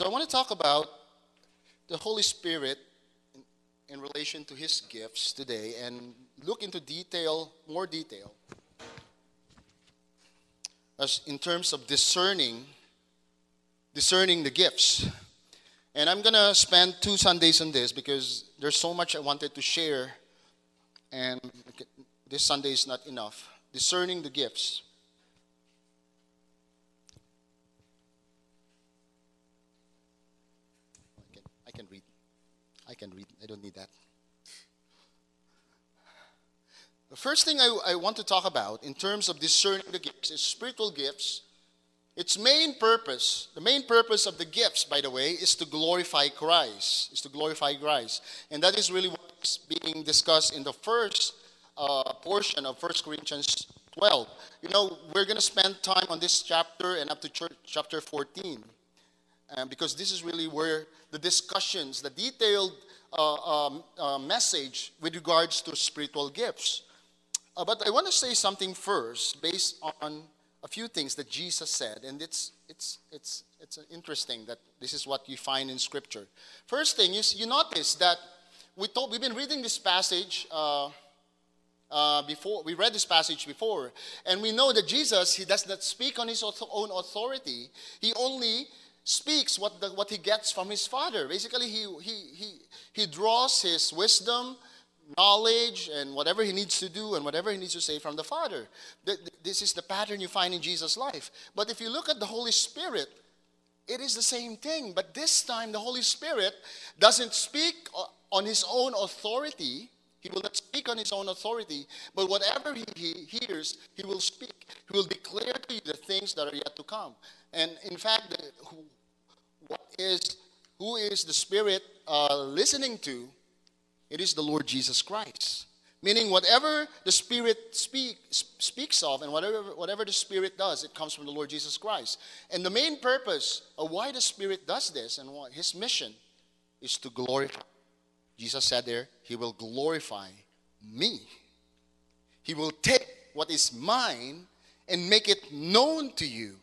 So I want to talk about the Holy Spirit in, in relation to his gifts today and look into detail, more detail, as in terms of discerning, discerning the gifts. And I'm going to spend two Sundays on this because there's so much I wanted to share, and this Sunday is not enough. Discerning the gifts. I can, I can read. I can read. I don't need that. The first thing I, I want to talk about in terms of discerning the gifts is spiritual gifts its main purpose, the main purpose of the gifts, by the way, is to glorify Christ. Is to glorify Christ. And that is really what's being discussed in the first uh, portion of 1 Corinthians 12. You know, we're going to spend time on this chapter and up to church, chapter 14. Um, because this is really where the discussions, the detailed uh, um, uh, message with regards to spiritual gifts. Uh, but I want to say something first based on a few things that Jesus said, and it's, it's, it's, it's interesting that this is what you find in Scripture. First thing is, you notice that we told, we've been reading this passage uh, uh, before, we read this passage before, and we know that Jesus, he does not speak on his own authority, he only speaks what, the, what he gets from his Father. Basically, he, he, he, he draws his wisdom, knowledge and whatever he needs to do and whatever he needs to say from the Father. This is the pattern you find in Jesus' life. But if you look at the Holy Spirit, it is the same thing. But this time, the Holy Spirit doesn't speak uh, on his own authority. He will not speak on his own authority, but whatever he, he hears, he will speak. He will declare to you the things that are yet to come. And in fact, what is, who is the Spirit uh, listening to it is the Lord Jesus Christ. Meaning, whatever the Spirit speak, speaks of and whatever, whatever the Spirit does, it comes from the Lord Jesus Christ. And the main purpose of why the Spirit does this and what his mission is to glorify. Jesus said there, He will glorify me. He will take what is mine and make it known to you.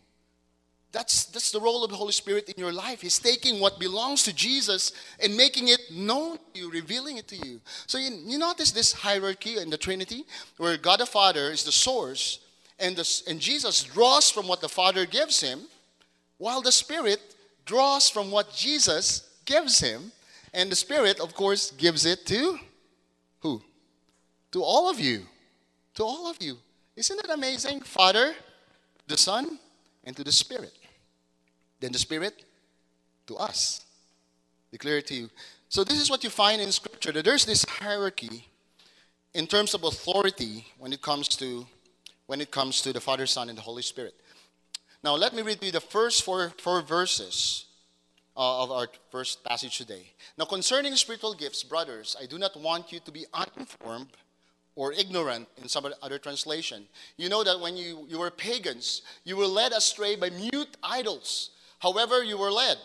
That's, that's the role of the Holy Spirit in your life. He's taking what belongs to Jesus and making it known to you, revealing it to you. So you, you notice this hierarchy in the Trinity, where God the Father is the source, and, the, and Jesus draws from what the Father gives him, while the Spirit draws from what Jesus gives him. And the Spirit, of course, gives it to who? To all of you. To all of you. Isn't it amazing? Father, the Son, and to the Spirit. Then the Spirit to us. Declare it to you. So this is what you find in Scripture that there's this hierarchy in terms of authority when it comes to when it comes to the Father, Son, and the Holy Spirit. Now let me read you the first four, four verses uh, of our first passage today. Now concerning spiritual gifts, brothers, I do not want you to be uninformed or ignorant in some other translation. You know that when you, you were pagans, you were led astray by mute idols However, you were led.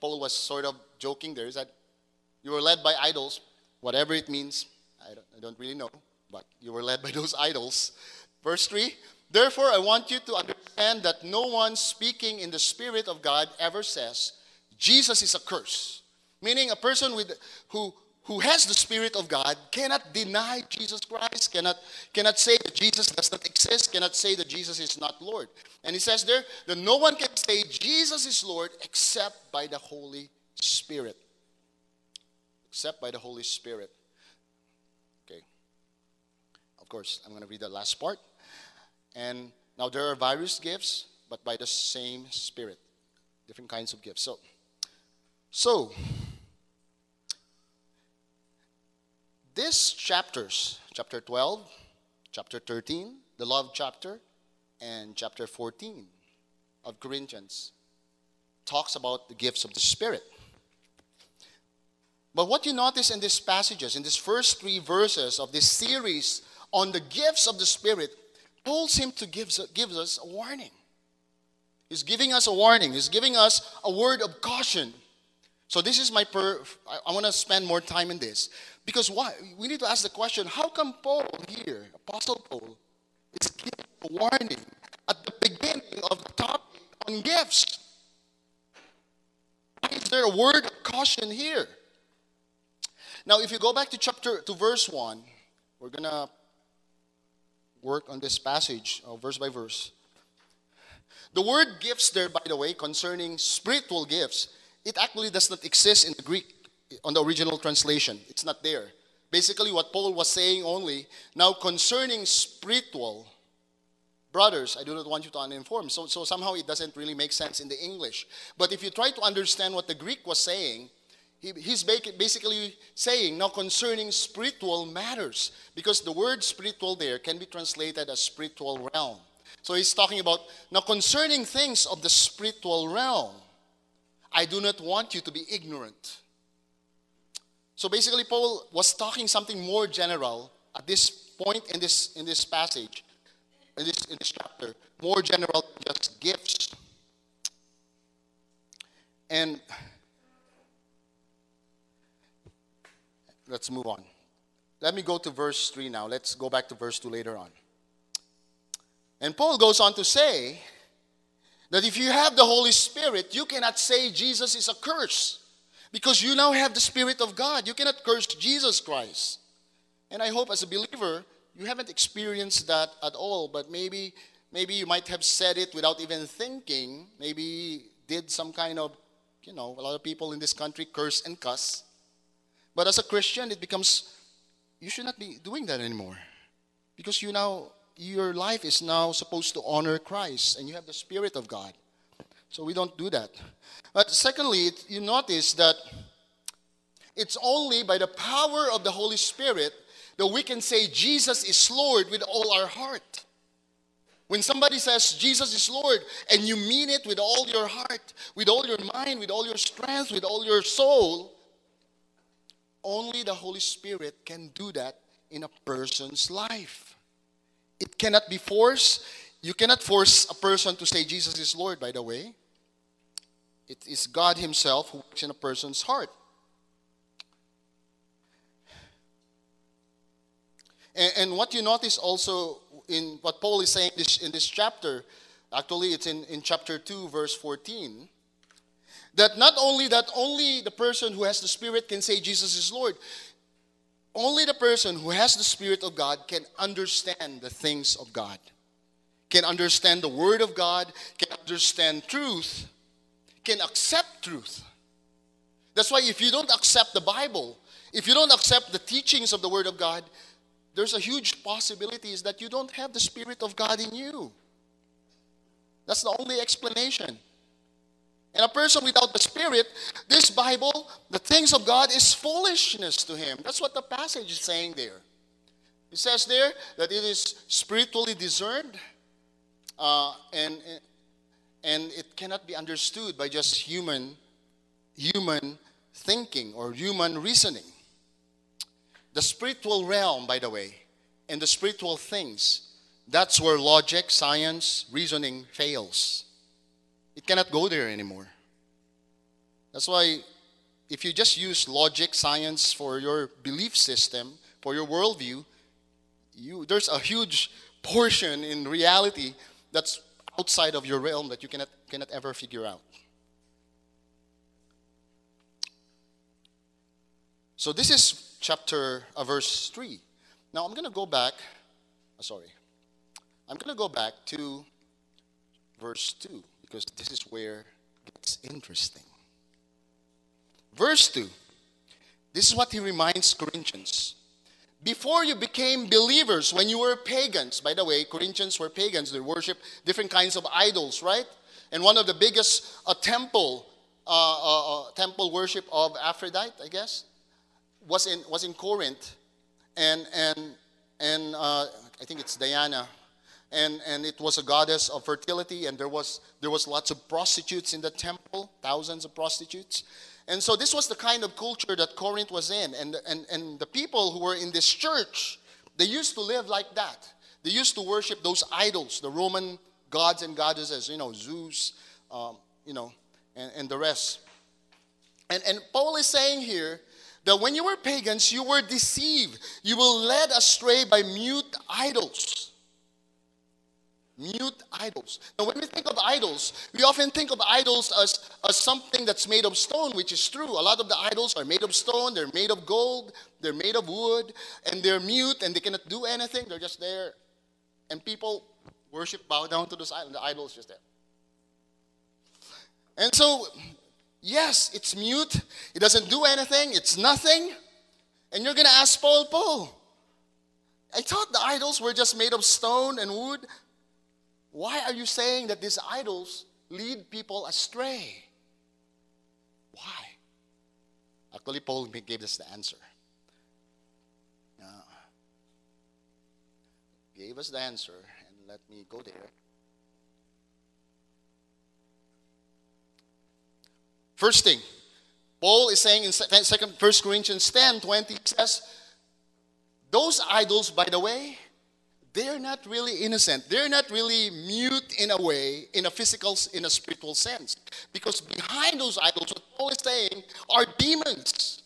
Paul was sort of joking there, is that you were led by idols, whatever it means. I don't, I don't really know, but you were led by those idols. Verse 3 Therefore, I want you to understand that no one speaking in the Spirit of God ever says, Jesus is a curse. Meaning, a person with, who, who has the Spirit of God cannot deny Jesus Christ, cannot, cannot say that Jesus does not exist, cannot say that Jesus is not Lord. And he says there that no one can say Jesus is Lord except by the Holy Spirit. Except by the Holy Spirit. Okay. Of course, I'm going to read the last part. And now there are various gifts, but by the same Spirit. Different kinds of gifts. So, so these chapters, chapter 12, chapter 13, the love chapter, and chapter 14 of Corinthians, talks about the gifts of the Spirit. But what you notice in these passages, in these first three verses of this series on the gifts of the Spirit, Paul seems to give, gives us a warning. He's giving us a warning. He's giving us a word of caution. So this is my per. I, I want to spend more time in this. Because why? We need to ask the question how come Paul here, Apostle Paul, is giving a warning at the beginning of the topic on gifts? Why is there a word of caution here? Now, if you go back to chapter to verse 1, we're to work on this passage, uh, verse by verse. The word gifts there, by the way, concerning spiritual gifts, it actually does not exist in the Greek on the original translation. It's not there. Basically, what Paul was saying only, now concerning spiritual, brothers, I do not want you to uninform. So, so somehow it doesn't really make sense in the English. But if you try to understand what the Greek was saying, he, he's basically saying now concerning spiritual matters, because the word spiritual there can be translated as spiritual realm. So he's talking about now concerning things of the spiritual realm. I do not want you to be ignorant. So basically, Paul was talking something more general at this point in this in this passage, in this in this chapter, more general just gifts. And let's move on. Let me go to verse 3 now. Let's go back to verse 2 later on. And Paul goes on to say that if you have the Holy Spirit, you cannot say Jesus is a curse because you now have the Spirit of God. You cannot curse Jesus Christ. And I hope as a believer, you haven't experienced that at all, but maybe maybe you might have said it without even thinking. Maybe did some kind of, you know, a lot of people in this country curse and cuss. But as a Christian, it becomes you should not be doing that anymore. Because you now your life is now supposed to honor Christ and you have the Spirit of God. So we don't do that. But secondly, you notice that it's only by the power of the Holy Spirit that we can say Jesus is Lord with all our heart. When somebody says Jesus is Lord and you mean it with all your heart, with all your mind, with all your strength, with all your soul, only the Holy Spirit can do that in a person's life. It cannot be forced. You cannot force a person to say Jesus is Lord, by the way. It is God Himself who works in a person's heart. And, and what you notice also in what Paul is saying this, in this chapter, actually it's in, in chapter 2, verse 14, that not only that only the person who has the Spirit can say Jesus is Lord, only the person who has the Spirit of God can understand the things of God, can understand the Word of God, can understand truth, can accept truth. That's why if you don't accept the Bible, if you don't accept the teachings of the Word of God, there's a huge possibility is that you don't have the Spirit of God in you. That's the only explanation. And a person without the Spirit, this Bible, the things of God is foolishness to him. That's what the passage is saying there. It says there that it is spiritually discerned uh, and, and it cannot be understood by just human, human thinking or human reasoning. The spiritual realm, by the way, and the spiritual things, that's where logic, science, reasoning fails. It cannot go there anymore. That's why if you just use logic, science for your belief system, for your worldview, you, there's a huge portion in reality that's outside of your realm that you cannot, cannot ever figure out. So this is chapter uh, verse 3. Now I'm going to go back, uh, sorry. I'm going to go back to verse 2 because this is where it gets interesting. Verse 2. This is what he reminds Corinthians. Before you became believers, when you were pagans, by the way, Corinthians were pagans, they worship different kinds of idols, right? And one of the biggest uh, temple uh, uh, uh, temple worship of Aphrodite, I guess, was in was in Corinth, and and and uh, I think it's Diana, and, and it was a goddess of fertility, and there was, there was lots of prostitutes in the temple, thousands of prostitutes. And so this was the kind of culture that Corinth was in. And, and, and the people who were in this church, they used to live like that. They used to worship those idols, the Roman gods and goddesses, you know, Zeus, um, you know, and, and the rest. And, and Paul is saying here that when you were pagans, you were deceived. You were led astray by mute idols Mute idols. Now, when we think of idols, we often think of idols as, as something that's made of stone, which is true. A lot of the idols are made of stone, they're made of gold, they're made of wood, and they're mute and they cannot do anything. They're just there. And people worship, bow down to those idols. The idol is just there. And so, yes, it's mute. It doesn't do anything. It's nothing. And you're going to ask Paul, Paul, I thought the idols were just made of stone and wood. Why are you saying that these idols lead people astray? Why? Actually, Paul gave us the answer. Gave us the answer, and let me go there. First thing, Paul is saying in 2 1 Corinthians 10 20, says, Those idols, by the way, they're not really innocent. They're not really mute in a way, in a physical, in a spiritual sense. Because behind those idols, what Paul is saying, are demons.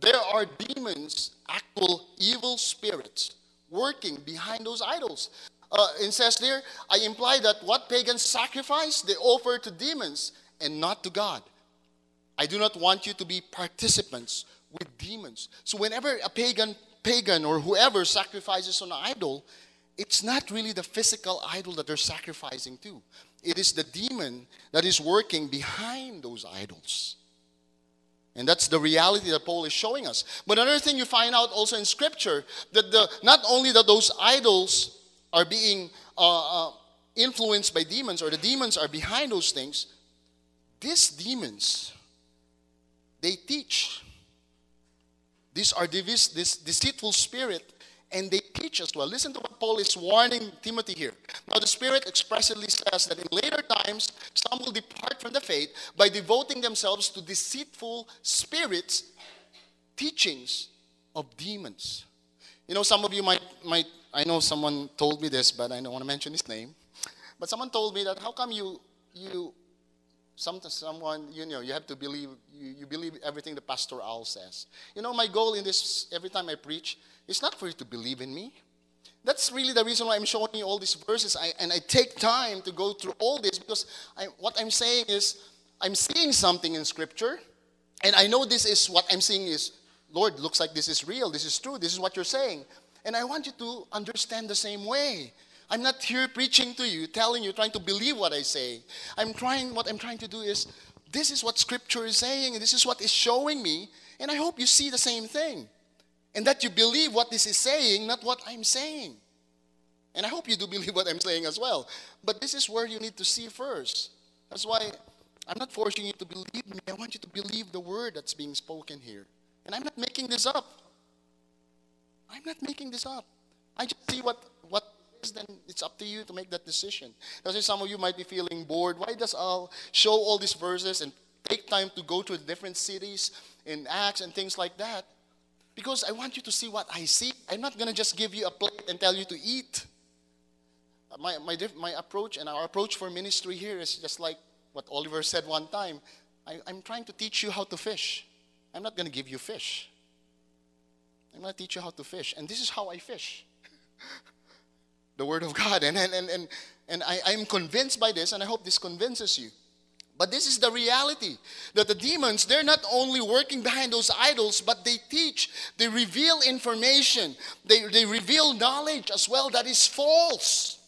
There are demons, actual evil spirits, working behind those idols. Uh, it says there, I imply that what pagans sacrifice, they offer to demons and not to God. I do not want you to be participants with demons. So whenever a pagan pagan or whoever sacrifices an idol, it's not really the physical idol that they're sacrificing to. It is the demon that is working behind those idols. And that's the reality that Paul is showing us. But another thing you find out also in Scripture that the not only that those idols are being uh, uh, influenced by demons or the demons are behind those things, these demons they teach. These are this deceitful spirit, and they teach as well. Listen to what Paul is warning Timothy here. Now, the Spirit expressly says that in later times, some will depart from the faith by devoting themselves to deceitful spirits, teachings of demons. You know, some of you might, might I know someone told me this, but I don't want to mention his name. But someone told me that how come you, you some, someone, you know, you have to believe, you, you believe everything the Pastor Al says. You know, my goal in this, every time I preach, is not for you to believe in me. That's really the reason why I'm showing you all these verses. I, and I take time to go through all this because I, what I'm saying is, I'm seeing something in Scripture, and I know this is what I'm seeing is, Lord, looks like this is real, this is true, this is what you're saying. And I want you to understand the same way. I'm not here preaching to you, telling you, trying to believe what I say. I'm trying, what I'm trying to do is, this is what Scripture is saying, and this is what is showing me, and I hope you see the same thing. And that you believe what this is saying, not what I'm saying. And I hope you do believe what I'm saying as well. But this is where you need to see first. That's why I'm not forcing you to believe me. I want you to believe the word that's being spoken here. And I'm not making this up. I'm not making this up. I just see what, what then it's up to you to make that decision. That's some of you might be feeling bored. Why does Al show all these verses and take time to go to different cities in Acts and things like that? Because I want you to see what I see. I'm not going to just give you a plate and tell you to eat. My, my, my approach and our approach for ministry here is just like what Oliver said one time. I, I'm trying to teach you how to fish. I'm not going to give you fish. I'm going to teach you how to fish. And this is how I fish. the Word of God. And, and, and, and, and I, I'm convinced by this, and I hope this convinces you. But this is the reality that the demons, they're not only working behind those idols, but they teach, they reveal information, they, they reveal knowledge as well that is false.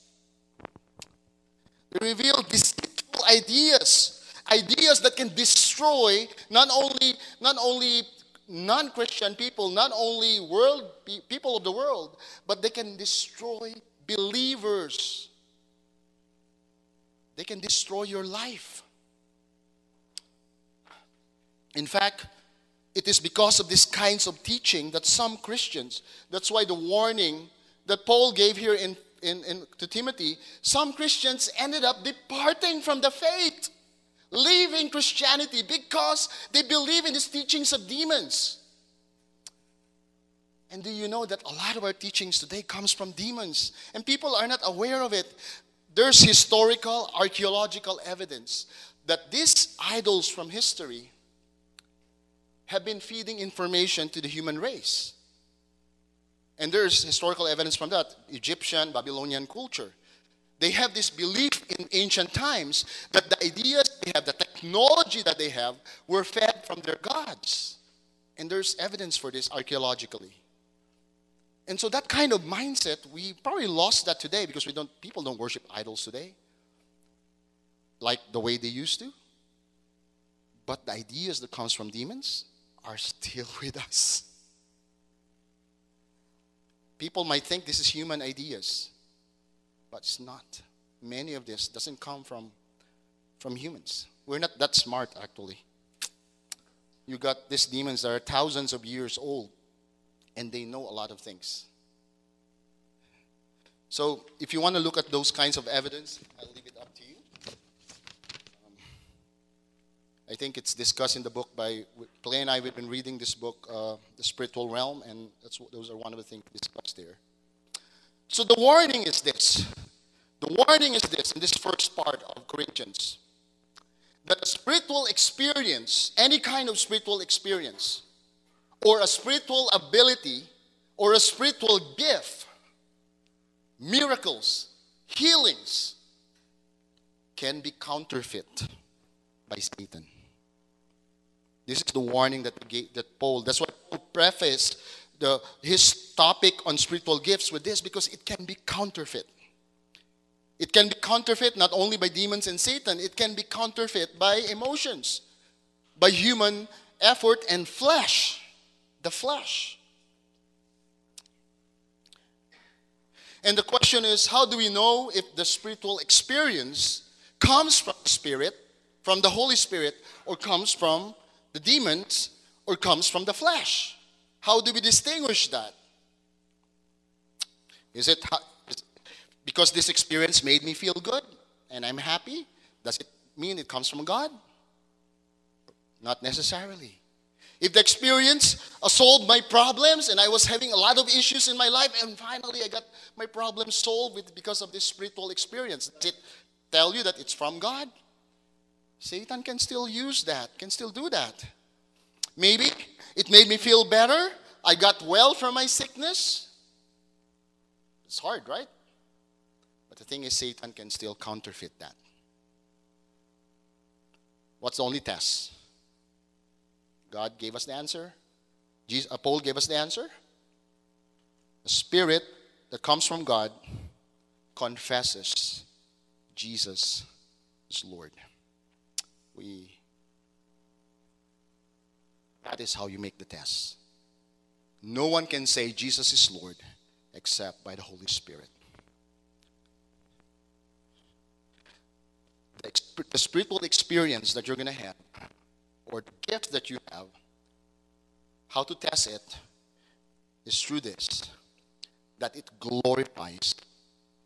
They reveal deceitful ideas, ideas that can destroy not only, not only non-Christian people, not only world people of the world, but they can destroy believers. They can destroy your life. In fact, it is because of these kinds of teaching that some Christians, that's why the warning that Paul gave here in, in, in, to Timothy, some Christians ended up departing from the faith, leaving Christianity because they believe in these teachings of demons. And do you know that a lot of our teachings today comes from demons and people are not aware of it? There's historical, archaeological evidence that these idols from history have been feeding information to the human race. And there's historical evidence from that Egyptian, Babylonian culture. They have this belief in ancient times that the ideas they have, the technology that they have, were fed from their gods. And there's evidence for this archaeologically. And so that kind of mindset, we probably lost that today because we don't people don't worship idols today like the way they used to. But the ideas that comes from demons are still with us. People might think this is human ideas, but it's not. Many of this doesn't come from from humans. We're not that smart actually. You got these demons that are thousands of years old and they know a lot of things. So, if you want to look at those kinds of evidence, I'll leave it up to you. Um, I think it's discussed in the book by Clay and I. We've been reading this book, uh, The Spiritual Realm, and those are one of the things discussed there. So the warning is this: the warning is this in this first part of Corinthians that a spiritual experience, any kind of spiritual experience, or a spiritual ability, or a spiritual gift, miracles, healings, can be counterfeit by Satan. This is the warning that, that Paul, that's why Paul prefaced the, his topic on spiritual gifts with this because it can be counterfeit. It can be counterfeit not only by demons and Satan, it can be counterfeit by emotions, by human effort and flesh, the flesh. And the question is how do we know if the spiritual experience comes from the Spirit, from the Holy Spirit, or comes from the demons, or comes from the flesh? How do we distinguish that? Is it because this experience made me feel good and I'm happy? Does it mean it comes from God? Not necessarily. If the experience uh, solved my problems and I was having a lot of issues in my life and finally I got my problem solved with, because of this spiritual experience, does it tell you that it's from God? Satan can still use that, can still do that. Maybe it made me feel better. I got well from my sickness. It's hard, right? But the thing is, Satan can still counterfeit that. What's the only test? God gave us the answer. Jesus, uh, Paul gave us the answer. The spirit that comes from God confesses Jesus is Lord. We that is how you make the test. No one can say Jesus is Lord except by the Holy Spirit. The, the spiritual experience that you're going to have or the gift that you have, how to test it is through this that it glorifies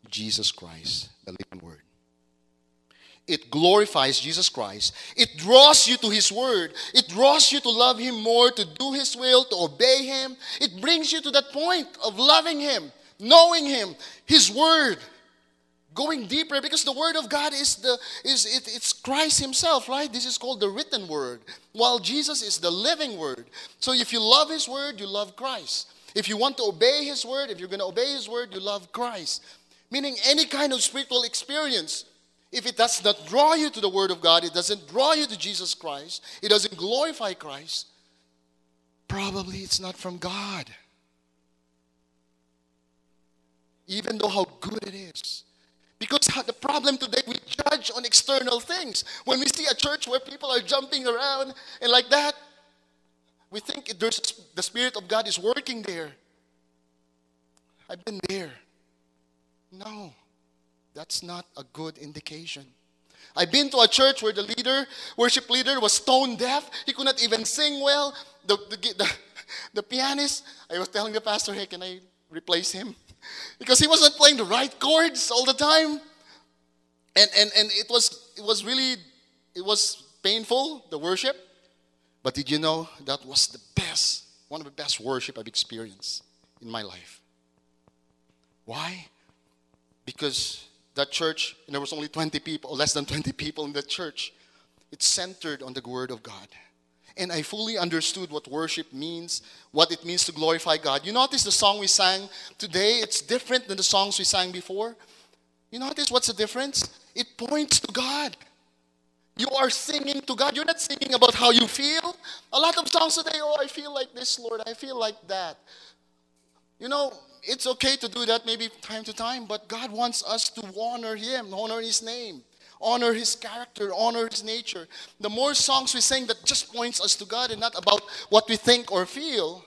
Jesus Christ, the living Word. It glorifies Jesus Christ. It draws you to His Word. It draws you to love Him more, to do His will, to obey Him. It brings you to that point of loving Him, knowing Him, His Word going deeper because the word of god is the is it, it's christ himself right? This is called the written word while jesus is the living word. So if you love his word you love christ. If you want to obey his word if you're going to obey his word you love christ. Meaning any kind of spiritual experience if it does not draw you to the word of god it doesn't draw you to jesus christ it doesn't glorify christ probably it's not from god. Even though how good it is because the problem today, we judge on external things. When we see a church where people are jumping around and like that, we think there's, the Spirit of God is working there. I've been there. No, that's not a good indication. I've been to a church where the leader, worship leader, was stone deaf. He could not even sing well. The, the, the, the pianist, I was telling the pastor, hey, can I replace him? Because he wasn't playing the right chords all the time. And, and, and it, was, it was really, it was painful, the worship. But did you know that was the best, one of the best worship I've experienced in my life? Why? Because that church, and there was only 20 people, less than 20 people in that church. It's centered on the Word of God and I fully understood what worship means, what it means to glorify God. You notice the song we sang today, it's different than the songs we sang before. You notice what's the difference? It points to God. You are singing to God. You're not singing about how you feel. A lot of songs today, oh, I feel like this, Lord. I feel like that. You know, it's okay to do that maybe time to time, but God wants us to honor Him, honor His name, honor His character, honor His nature. The more songs we sing that just points us to God and not about what we think or feel,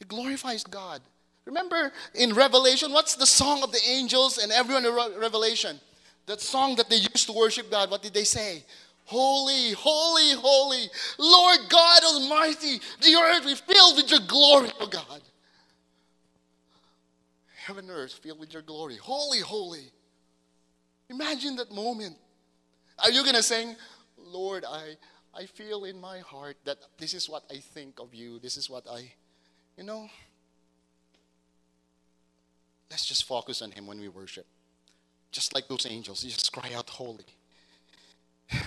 it glorifies God. Remember in Revelation, what's the song of the angels and everyone in Revelation? That song that they used to worship God, what did they say? Holy, holy, holy, Lord God Almighty, the earth is filled with your glory, O God. Heaven and earth filled with your glory. Holy, holy. Imagine that moment. Are you going to sing, Lord, I, I feel in my heart that this is what I think of you. This is what I, you know, let's just focus on Him when we worship. Just like those angels, you just cry out, Holy. Let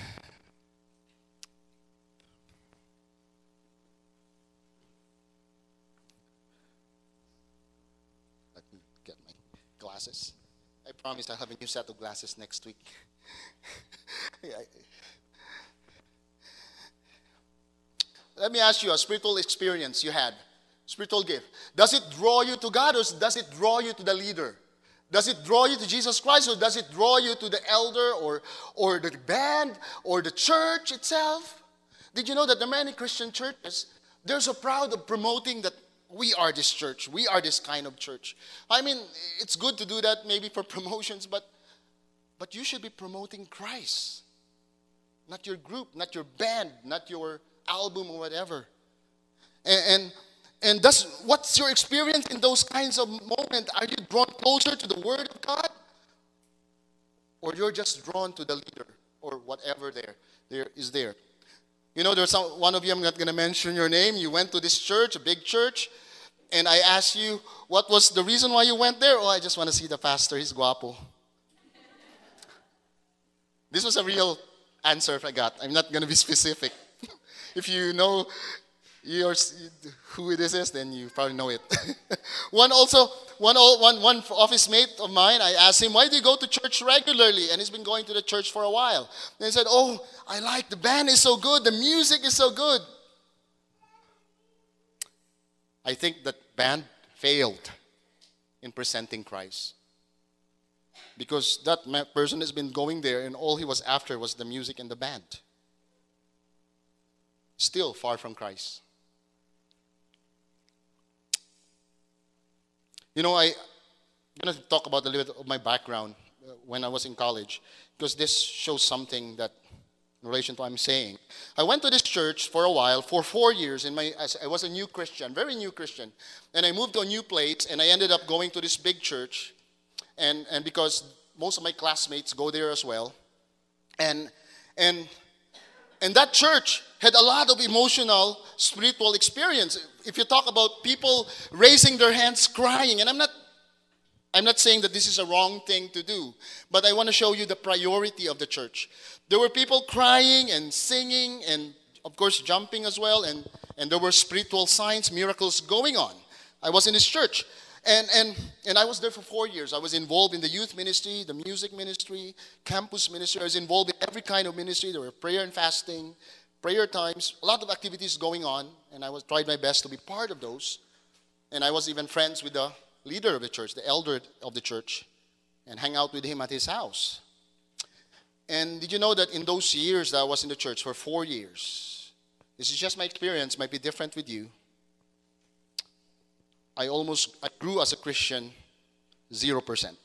me get my glasses. I promise I'll have a new set of glasses next week. Let me ask you a spiritual experience you had, spiritual gift. Does it draw you to God or does it draw you to the leader? Does it draw you to Jesus Christ or does it draw you to the elder or, or the band or the church itself? Did you know that the many Christian churches, they're so proud of promoting that we are this church, we are this kind of church. I mean, it's good to do that maybe for promotions, but but you should be promoting Christ. Not your group, not your band, not your album or whatever. And, and and what's your experience in those kinds of moments? Are you drawn closer to the Word of God? Or you're just drawn to the leader or whatever there, there is there? You know, there's some, one of you, I'm not going to mention your name. You went to this church, a big church, and I asked you, what was the reason why you went there? Oh, I just want to see the pastor. He's guapo. this was a real answer I got. I'm not going to be specific. if you know you're, who this is, then you probably know it. one also, one, one, one office mate of mine, I asked him, why do you go to church regularly? And he's been going to the church for a while. And he said, oh, I like the band is so good, the music is so good. I think that band failed in presenting Christ. Because that person has been going there and all he was after was the music and the band. Still far from Christ. You know, I, am going to talk about a little bit of my background uh, when I was in college, because this shows something that, in relation to what I'm saying. I went to this church for a while, for four years. In my, I was a new Christian, very new Christian, and I moved to a new place, and I ended up going to this big church, and and because most of my classmates go there as well, and and and that church had a lot of emotional, spiritual experience. If you talk about people raising their hands, crying, and I'm not I'm not saying that this is a wrong thing to do, but I want to show you the priority of the church. There were people crying and singing and of course jumping as well and and there were spiritual signs, miracles going on. I was in this church. And, and, and I was there for four years. I was involved in the youth ministry, the music ministry, campus ministry. I was involved in every kind of ministry. There were prayer and fasting, prayer times, a lot of activities going on. And I was tried my best to be part of those. And I was even friends with the leader of the church, the elder of the church, and hang out with him at his house. And did you know that in those years that I was in the church for four years, this is just my experience, might be different with you. I almost I grew as a Christian 0%.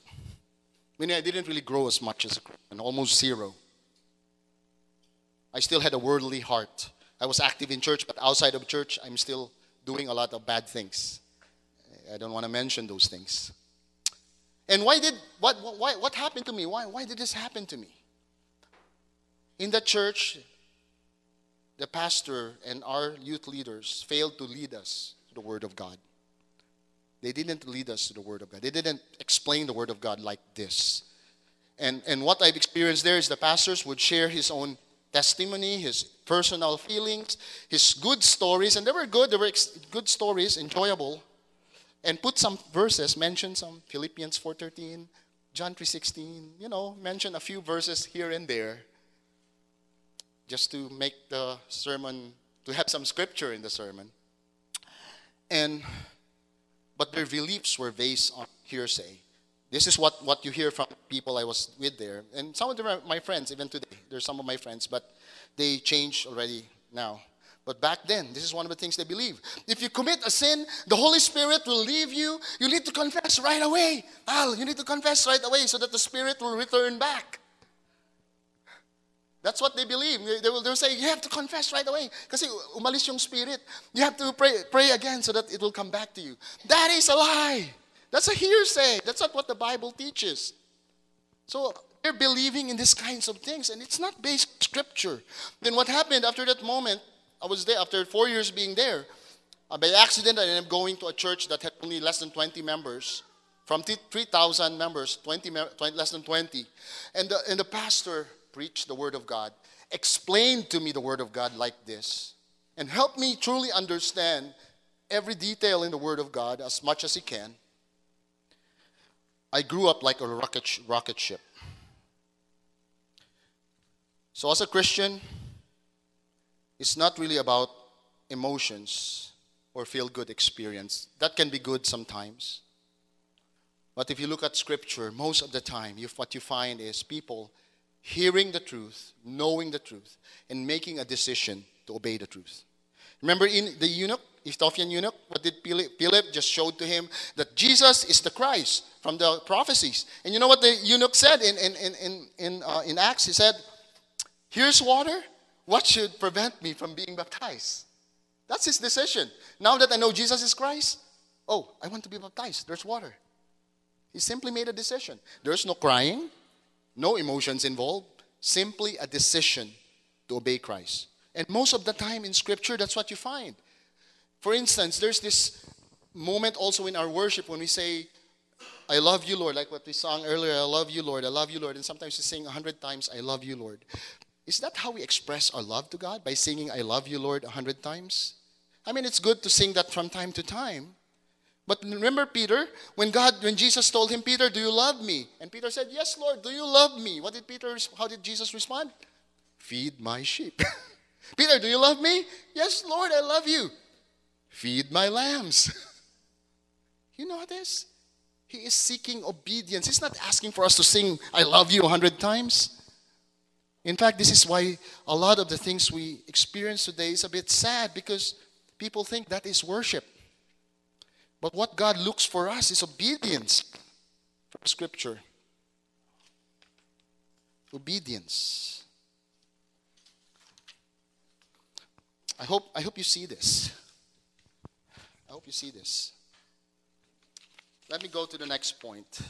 Meaning I didn't really grow as much as a Christian, almost zero. I still had a worldly heart. I was active in church, but outside of church, I'm still doing a lot of bad things. I don't want to mention those things. And why did what why, what happened to me? Why why did this happen to me? In the church, the pastor and our youth leaders failed to lead us to the Word of God. They didn't lead us to the Word of God. They didn't explain the Word of God like this. And, and what I've experienced there is the pastors would share his own testimony, his personal feelings, his good stories, and they were good, they were ex- good stories, enjoyable, and put some verses, mention some Philippians 4.13, John 3:16, you know, mention a few verses here and there just to make the sermon to have some scripture in the sermon. And but their beliefs were based on hearsay. This is what, what you hear from people I was with there. And some of them are my friends, even today. They're some of my friends, but they changed already now. But back then, this is one of the things they believe. If you commit a sin, the Holy Spirit will leave you. You need to confess right away. Al, you need to confess right away so that the Spirit will return back. That's what they believe. They will, they will say, you have to confess right away. Kasi umalis yung spirit. You have to pray, pray again so that it will come back to you. That is a lie. That's a hearsay. That's not what the Bible teaches. So they're believing in these kinds of things, and it's not based scripture. Then what happened after that moment? I was there after four years being there. Uh, by accident, I ended up going to a church that had only less than 20 members. From 3,000 members, 20, 20, less than 20. And the, and the pastor preached the Word of God, explain to me the Word of God like this, and help me truly understand every detail in the Word of God as much as he can. I grew up like a rocket, rocket ship. So, as a Christian, it's not really about emotions or feel good experience. That can be good sometimes. But if you look at Scripture, most of the time, you, what you find is people hearing the truth, knowing the truth, and making a decision to obey the truth. Remember in the eunuch, Ethiopian eunuch, what did Philip just showed to him? That Jesus is the Christ from the prophecies. And you know what the eunuch said in, in, in, in, uh, in Acts? He said, Here's water. What should prevent me from being baptized? That's his decision. Now that I know Jesus is Christ, oh, I want to be baptized. There's water. He simply made a decision. There's no crying, no emotions involved, simply a decision to obey Christ. And most of the time in Scripture, that's what you find. For instance, there's this moment also in our worship when we say, I love you, Lord, like what we sang earlier, I love you, Lord, I love you, Lord. And sometimes we sing a hundred times, I love you, Lord. Is that how we express our love to God? By singing, I love you, Lord, a hundred times? I mean, it's good to sing that from time to time. But remember Peter, when God, when Jesus told him, Peter, do you love me? And Peter said, Yes, Lord, do you love me? What did Peter, how did Jesus respond? Feed my sheep. Peter, do you love me? Yes, Lord, I love you. Feed my lambs. you know this? He is seeking obedience. He's not asking for us to sing, I love you a hundred times. In fact, this is why a lot of the things we experience today is a bit sad because people think that is worship. But what God looks for us is obedience from Scripture. Obedience. I hope, I hope you see this. I hope you see this. Let me go to the next point.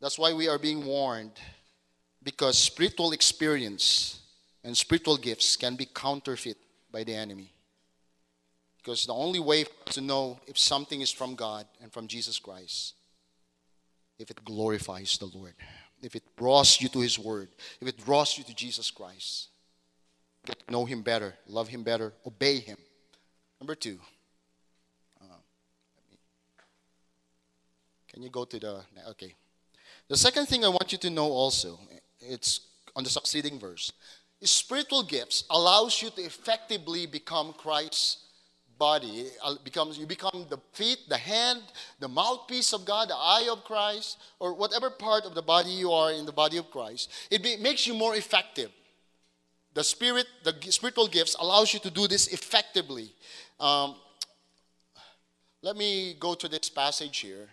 That's why we are being warned because spiritual experience and spiritual gifts can be counterfeit by the enemy. Because the only way to know if something is from God and from Jesus Christ, if it glorifies the Lord, if it draws you to His Word, if it draws you to Jesus Christ, get to know Him better, love Him better, obey Him. Number two, uh, can you go to the okay? The second thing I want you to know also, it's on the succeeding verse, spiritual gifts allows you to effectively become Christ's body. Becomes you become the feet, the hand, the mouthpiece of God, the eye of Christ, or whatever part of the body you are in the body of Christ. It be, makes you more effective. The spirit, the spiritual gifts allows you to do this effectively. Um, let me go to this passage here.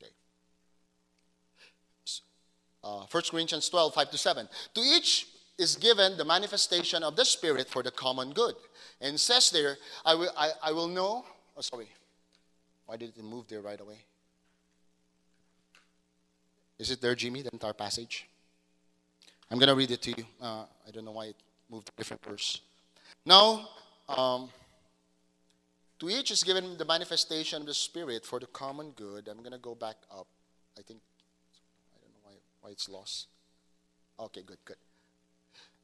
Okay. Uh, 1 Corinthians 12, 5 to 7. To each is given the manifestation of the Spirit for the common good. And says there, I will, I, I will know. Oh, sorry. Why did it move there right away? Is it there, Jimmy, the entire passage? I'm going to read it to you. Uh, I don't know why it moved to a different verse. Now, um, to each is given the manifestation of the Spirit for the common good. I'm going to go back up. I think, I don't know why, why it's lost. Okay, good, good.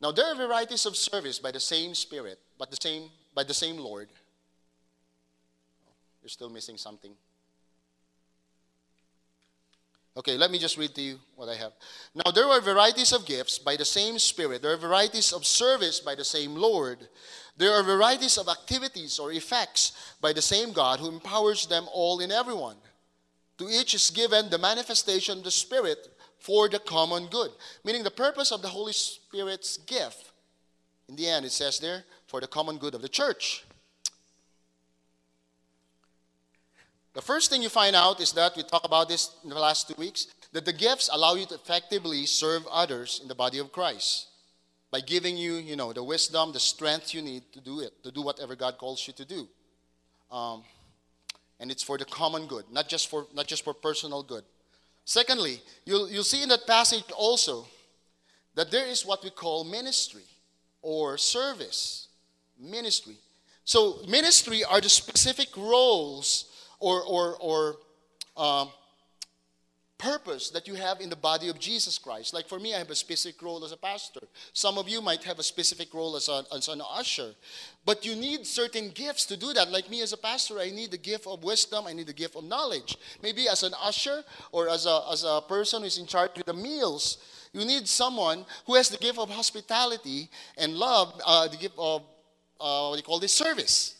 Now there are varieties of service by the same Spirit, but the same by the same Lord. Oh, you're still missing something. Okay, let me just read to you what I have. Now, there are varieties of gifts by the same Spirit. There are varieties of service by the same Lord. There are varieties of activities or effects by the same God who empowers them all in everyone. To each is given the manifestation of the Spirit for the common good. Meaning, the purpose of the Holy Spirit's gift, in the end, it says there, for the common good of the church. The first thing you find out is that we talked about this in the last two weeks that the gifts allow you to effectively serve others in the body of Christ by giving you, you know, the wisdom, the strength you need to do it, to do whatever God calls you to do. Um, and it's for the common good, not just for not just for personal good. Secondly, you'll you'll see in that passage also that there is what we call ministry or service. Ministry. So ministry are the specific roles or, or, or um, purpose that you have in the body of Jesus Christ. Like for me, I have a specific role as a pastor. Some of you might have a specific role as, a, as an usher. But you need certain gifts to do that. Like me as a pastor, I need the gift of wisdom, I need the gift of knowledge. Maybe as an usher or as a, as a person who's in charge of the meals, you need someone who has the gift of hospitality and love, uh, the gift of, uh, what do you call this, service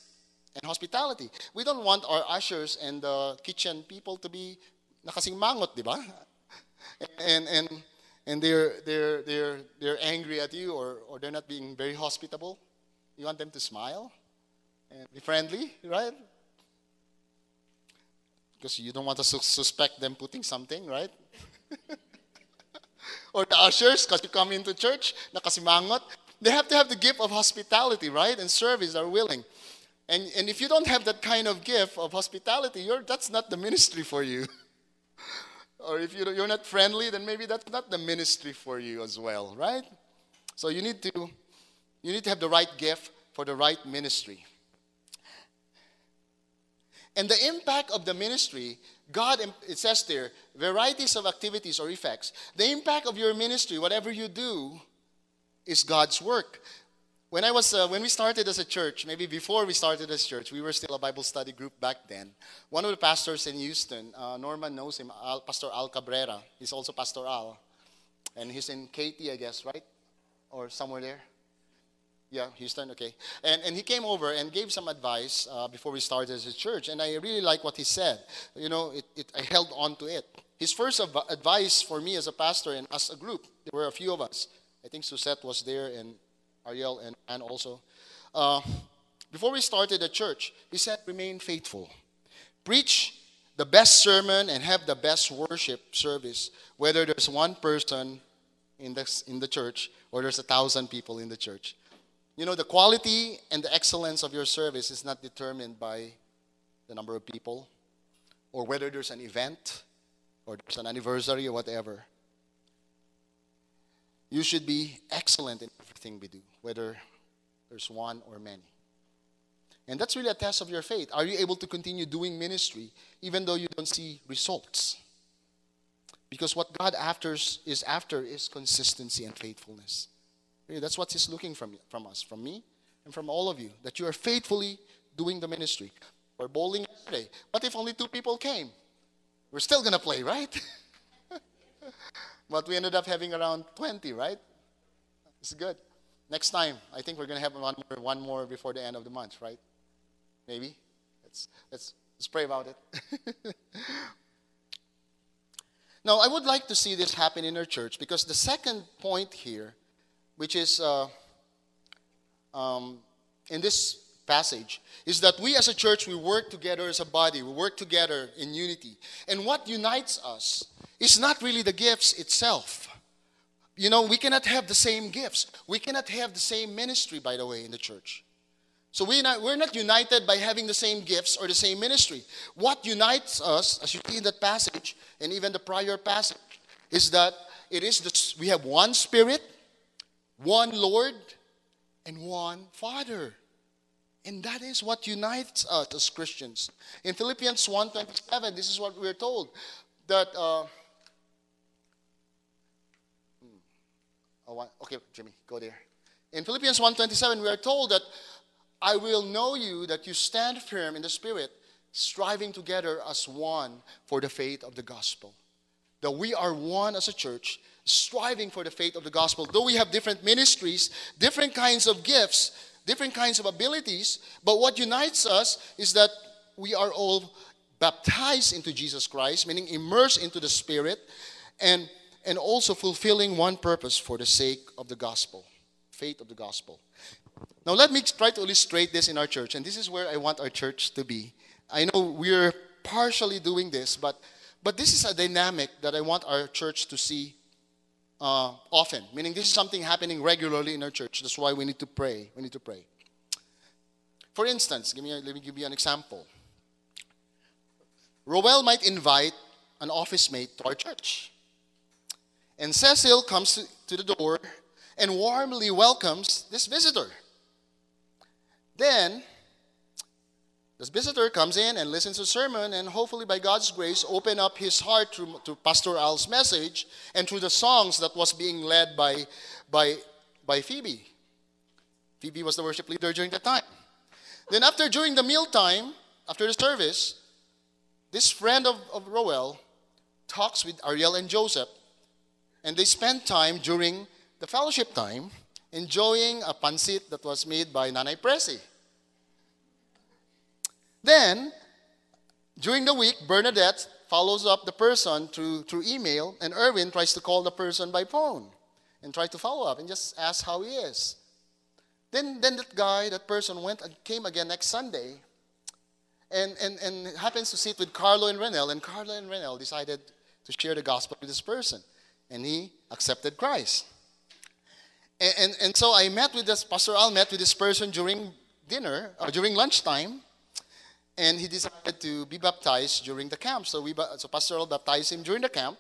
and hospitality. We don't want our ushers and the kitchen people to be nakasing mangot, di ba? And, and, and they're, they're, they're, they're angry at you or, or they're not being very hospitable. You want them to smile and be friendly, right? Because you don't want to su- suspect them putting something, right? or the ushers, because you come into church, nakasimangot. They have to have the gift of hospitality, right? And service are willing. And, and if you don't have that kind of gift of hospitality, you're, that's not the ministry for you. or if you, you're not friendly, then maybe that's not the ministry for you as well, right? So you need to, you need to have the right gift for the right ministry. And the impact of the ministry, God, it says there, varieties of activities or effects. The impact of your ministry, whatever you do, is God's work when I was uh, when we started as a church, maybe before we started as a church, we were still a Bible study group back then. One of the pastors in Houston, uh, Norman knows him, Al, Pastor Al Cabrera. He's also Pastor Al, and he's in Katy, I guess, right, or somewhere there. Yeah, Houston, okay. And, and he came over and gave some advice uh, before we started as a church, and I really like what he said. You know, it, it, I held on to it. His first advice for me as a pastor and as a group, there were a few of us. I think Susette was there, and Ariel and Anne also. Uh, before we started the church, he said, remain faithful. Preach the best sermon and have the best worship service, whether there's one person in the, in the church or there's a thousand people in the church. You know, the quality and the excellence of your service is not determined by the number of people or whether there's an event or there's an anniversary or whatever. You should be excellent in we do, whether there's one or many. And that's really a test of your faith. Are you able to continue doing ministry even though you don't see results? Because what God after is after is consistency and faithfulness. Really, that's what He's looking from, from us, from me, and from all of you, that you are faithfully doing the ministry. We're bowling yesterday. What if only two people came? We're still to play, right? But we ended up having around 20, right? It's good. Next time, I think we're going to have one more, one more before the end of the month, right? Maybe. Let's, let's, let's pray about it. now, I would like to see this happen in our church because the second point here, which is uh, um, in this passage, is that we as a church, we work together as a body, we work together in unity. And what unites us is not really the gifts itself. You know, we cannot have the same gifts. We cannot have the same ministry, by the way, in the church. So we not, we're not united by having the same gifts or the same ministry. What unites us, as you see in that passage and even the prior passage, is that it is the, we have one Spirit, one Lord, and one Father. And that is what unites us as Christians. In Philippians 1.27, this is what we're told, that... Uh, Okay, Jimmy, go there. In Philippians 1:27, we are told that I will know you that you stand firm in the spirit, striving together as one for the faith of the gospel. that we are one as a church, striving for the faith of the gospel. Though we have different ministries, different kinds of gifts, different kinds of abilities, but what unites us is that we are all baptized into Jesus Christ, meaning immersed into the Spirit, and, and also fulfilling one purpose for the sake of the gospel, faith of the gospel. Now, let me try to illustrate this in our church, and this is where I want our church to be. I know we're partially doing this, but, but this is a dynamic that I want our church to see uh, often, meaning this is something happening regularly in our church. That's why we need to pray. We need to pray. For instance, give me a, let me give you an example. Roel might invite an office mate to our church. And Cecil comes to, the door and warmly welcomes this visitor. Then, this visitor comes in and listens to the sermon, and hopefully, by God's grace, open up his heart to, to Pastor Al's message and to the songs that was being led by, by, by Phoebe. Phoebe was the worship leader during that time. Then, after during the mealtime, after the service, this friend of, of Roel talks with Ariel and Joseph, and they spend time during the fellowship time enjoying a pancit that was made by Nanay Presi. Then, during the week, Bernadette follows up the person through, through email, and Erwin tries to call the person by phone and try to follow up and just ask how he is. Then, then that guy, that person went and came again next Sunday and, and, and happens to sit with Carlo and Renel, and Carlo and Renel decided to share the gospel with this person, and he accepted Christ. And, and, and so I met with this, Pastor Al met with this person during dinner, or during lunchtime, and he decided to be baptized during the camp. So, we, so Pastor Al baptized him during the camp,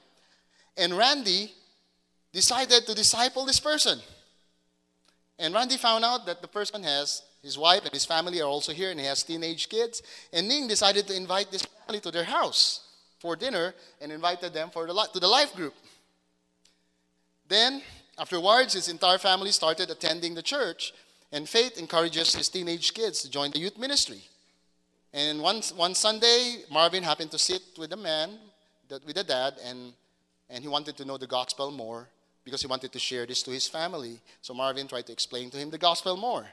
and Randy decided to disciple this person. And Randy found out that the person has his wife and his family are also here, and he has teenage kids. And Ning decided to invite this family to their house for dinner and invited them for the, to the life group. Then, afterwards, his entire family started attending the church, and Faith encourages his teenage kids to join the youth ministry. And one, one Sunday, Marvin happened to sit with the man, with the dad, and, and he wanted to know the gospel more because he wanted to share this to his family. So Marvin tried to explain to him the gospel more.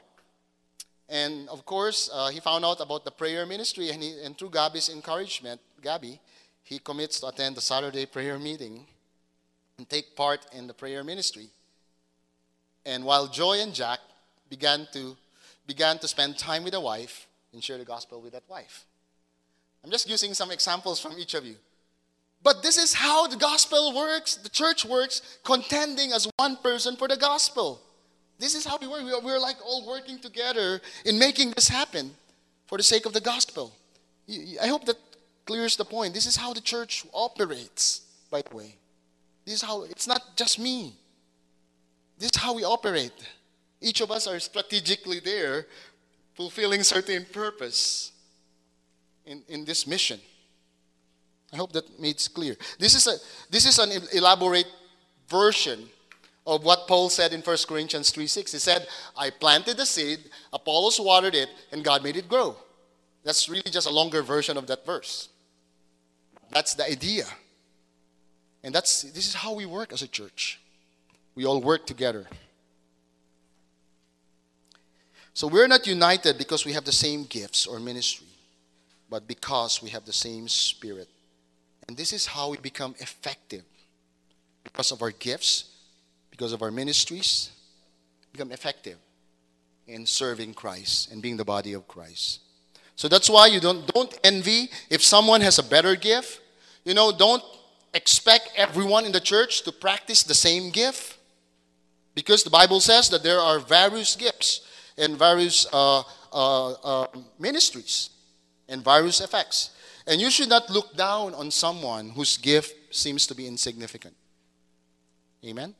And of course, uh, he found out about the prayer ministry, and, he, and through Gabby's encouragement, Gabby, he commits to attend the Saturday prayer meeting and take part in the prayer ministry. And while Joy and Jack began to, began to spend time with a wife and share the gospel with that wife. I'm just using some examples from each of you. But this is how the gospel works, the church works, contending as one person for the gospel. This is how we work. We're, like all working together in making this happen for the sake of the gospel. I hope that clears the point. This is how the church operates, by the way. This is how, it's not just me. This is how we operate. Each of us are strategically there, fulfilling certain purpose in, in this mission. I hope that makes clear. This is, a, this is an elaborate version of what Paul said in 1 Corinthians 3.6. He said, I planted the seed, Apollos watered it, and God made it grow. That's really just a longer version of that verse. That's the idea. And that's this is how we work as a church. We all work together. So we're not united because we have the same gifts or ministry, but because we have the same spirit. And this is how we become effective. Because of our gifts, because of our ministries, become effective in serving Christ and being the body of Christ. So that's why you don't don't envy if someone has a better gift. You know, don't expect everyone in the church to practice the same gift. Because the Bible says that there are various gifts and various uh, uh, uh, ministries and various effects. And you should not look down on someone whose gift seems to be insignificant. Amen?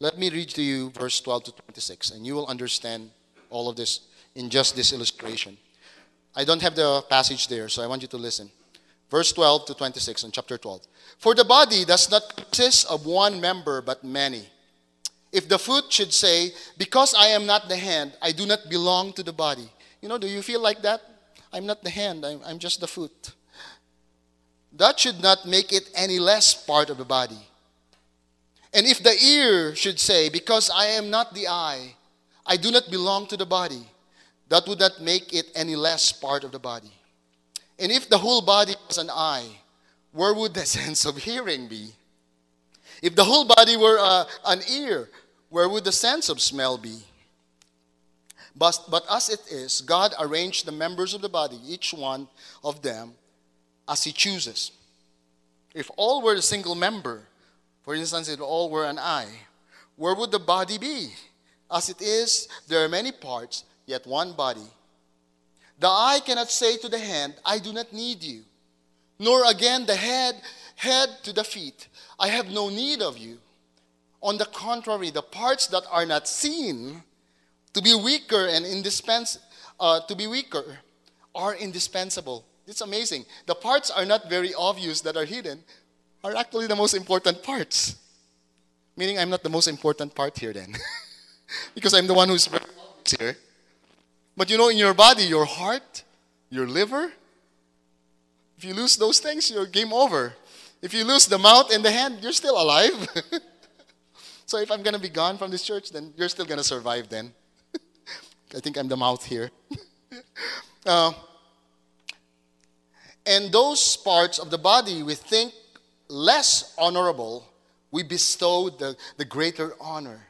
Let me read to you verse 12 to 26, and you will understand all of this in just this illustration. I don't have the passage there, so I want you to listen. Verse 12 to 26 in chapter 12. For the body does not consist of one member, but many. If the foot should say, Because I am not the hand, I do not belong to the body. You know, do you feel like that? I'm not the hand, I'm, I'm just the foot. that should not make it any less part of the body. And if the ear should say, Because I am not the eye, I do not belong to the body, that would not make it any less part of the body. And if the whole body was an eye, where would the sense of hearing be? If the whole body were uh, an ear, where would the sense of smell be? But, but as it is, God arranged the members of the body, each one of them, as He chooses. If all were a single member, for instance, if all were an eye, where would the body be? As it is, there are many parts, yet one body. The eye cannot say to the hand, I do not need you. Nor again the head, head to the feet, I have no need of you. On the contrary, the parts that are not seen to be weaker and indispens- uh, to be weaker are indispensable. It's amazing. The parts are not very obvious that are hidden, are actually the most important parts. Meaning I'm not the most important part here then. because I'm the one who's here. But you know, in your body, your heart, your liver, if you lose those things, you're game over. If you lose the mouth and the hand, you're still alive. so if I'm going to be gone from this church, then you're still going to survive then. I think I'm the mouth here. uh, and those parts of the body we think less honorable, we bestow the, the greater honor.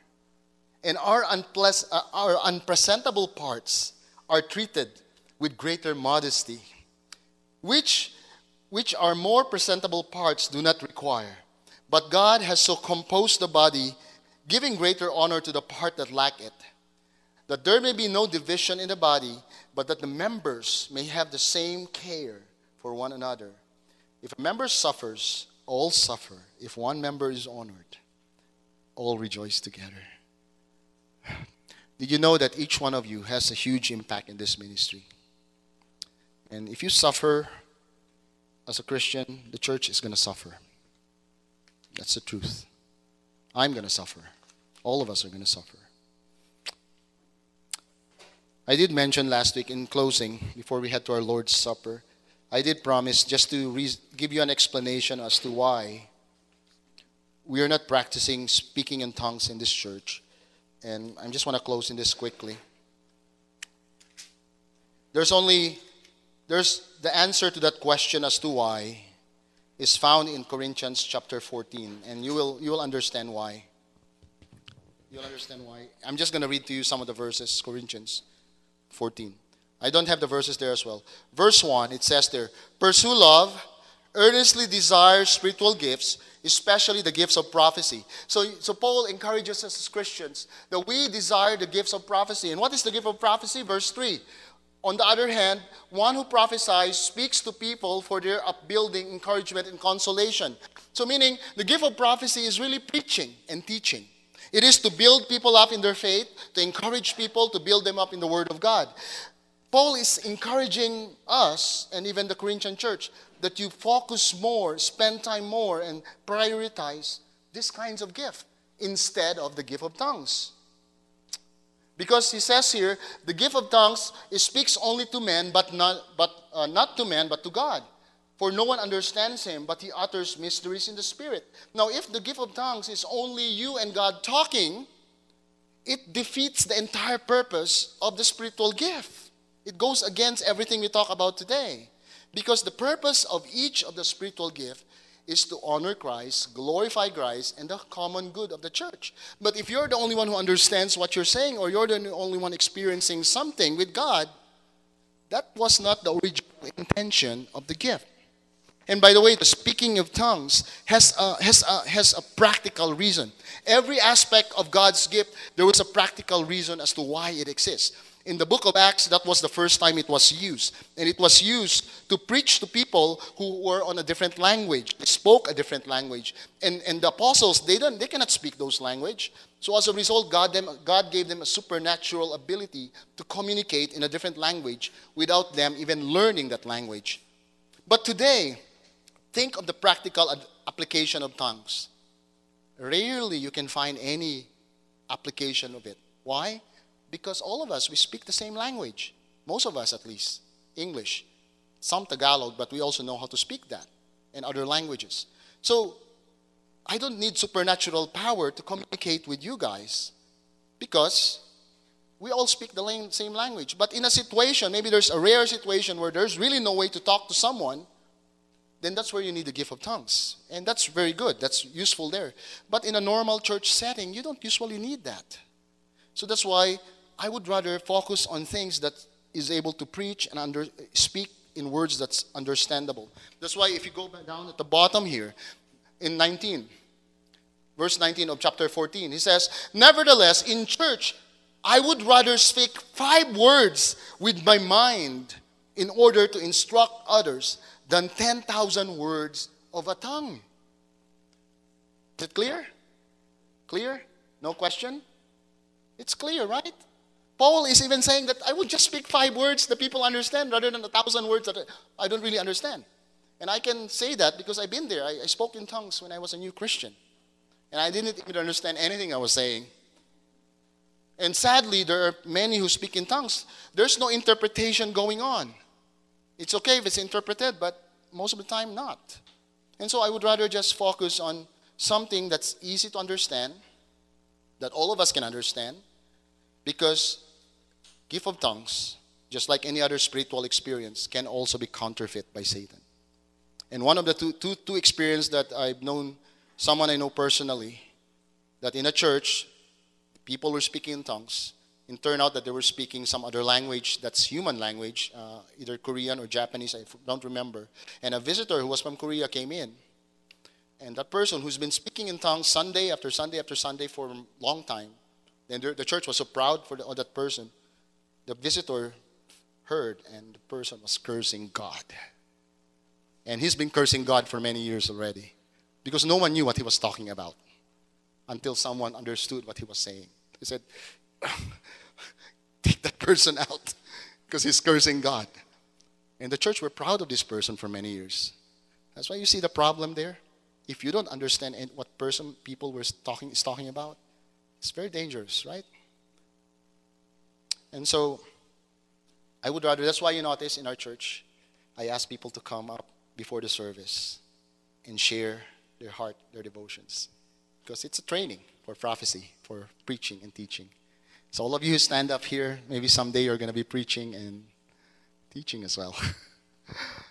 And our, unpleas- uh, our unpresentable parts are treated with greater modesty, which, which our more presentable parts do not require. But God has so composed the body, giving greater honor to the part that lack it, that there may be no division in the body, but that the members may have the same care for one another. If a member suffers, all suffer. If one member is honored, all rejoice together. Did you know that each one of you has a huge impact in this ministry? And if you suffer as a Christian, the church is going to suffer. That's the truth. I'm going to suffer. All of us are going to suffer. I did mention last week in closing, before we head to our Lord's Supper, I did promise just to re- give you an explanation as to why we are not practicing speaking in tongues in this church and I just want to close in this quickly. There's only there's the answer to that question as to why is found in Corinthians chapter 14 and you will you will understand why. You'll understand why. I'm just going to read to you some of the verses Corinthians 14. I don't have the verses there as well. Verse 1 it says there, "Pursue love, earnestly desire spiritual gifts, especially the gifts of prophecy. So, so Paul encourages us as Christians that we desire the gifts of prophecy. And what is the gift of prophecy? Verse 3. On the other hand, one who prophesies speaks to people for their upbuilding, encouragement, and consolation. So, meaning the gift of prophecy is really preaching and teaching. It is to build people up in their faith, to encourage people, to build them up in the Word of God. Paul is encouraging us and even the Corinthian church that you focus more, spend time more, and prioritize these kinds of gifts instead of the gift of tongues. Because he says here, the gift of tongues speaks only to men, but not, but, uh, not to men, but to God. For no one understands him, but he utters mysteries in the Spirit. Now, if the gift of tongues is only you and God talking, it defeats the entire purpose of the spiritual gift. It goes against everything we talk about today. Because the purpose of each of the spiritual gift is to honor Christ, glorify Christ, and the common good of the church. But if you're the only one who understands what you're saying, or you're the only one experiencing something with God, that was not the original intention of the gift. And by the way, the speaking of tongues has a, has a, has a practical reason. Every aspect of God's gift, there was a practical reason as to why it exists in the book of Acts, that was the first time it was used. And it was used to preach to people who were on a different language. They spoke a different language. And, and the apostles, they, don't, they cannot speak those language. So as a result, God, them, God gave them a supernatural ability to communicate in a different language without them even learning that language. But today, think of the practical application of tongues. Rarely you can find any application of it. Why? Because all of us, we speak the same language. Most of us, at least. English. Some Tagalog, but we also know how to speak that. and other languages. So I don't need supernatural power to communicate with you guys because we all speak the same language. But in a situation, maybe there's a rare situation where there's really no way to talk to someone, then that's where you need the gift of tongues. And that's very good, that's useful there. But in a normal church setting, you don't usually need that. So that's why I would rather focus on things that is able to preach and under, speak in words that's understandable. That's why if you go down at the bottom here, in 19, verse 19 of chapter 14, he says, Nevertheless, in church, I would rather speak five words with my mind in order to instruct others than 10,000 words of a tongue. Is it clear? Clear? No question? It's clear, right? Paul is even saying that I would just speak five words that people understand rather than a thousand words that I don't really understand. And I can say that because I've been there. I, I spoke in tongues when I was a new Christian. And I didn't even understand anything I was saying. And sadly, there are many who speak in tongues. There's no interpretation going on. It's okay if it's interpreted, but most of the time, not. And so I would rather just focus on something that's easy to understand, that all of us can understand, because gift of tongues, just like any other spiritual experience, can also be counterfeit by Satan. And one of the two, two, two experiences that I've known, someone I know personally, that in a church, people were speaking in tongues. It turned out that they were speaking some other language that's human language, uh, either Korean or Japanese, I don't remember. And a visitor who was from Korea came in. And that person who's been speaking in tongues Sunday after Sunday after Sunday for a long time, and the church was so proud for the, that person, the visitor heard and the person was cursing God. And he's been cursing God for many years already because no one knew what he was talking about until someone understood what he was saying. He said, Take that person out because he's cursing God. And the church were proud of this person for many years. That's why you see the problem there. If you don't understand what person people were talking is talking about, it's very dangerous, right? And so I would rather that's why you notice in our church, I ask people to come up before the service and share their heart, their devotions. Because it's a training for prophecy, for preaching and teaching. So, all of you who stand up here, maybe someday you're going to be preaching and teaching as well.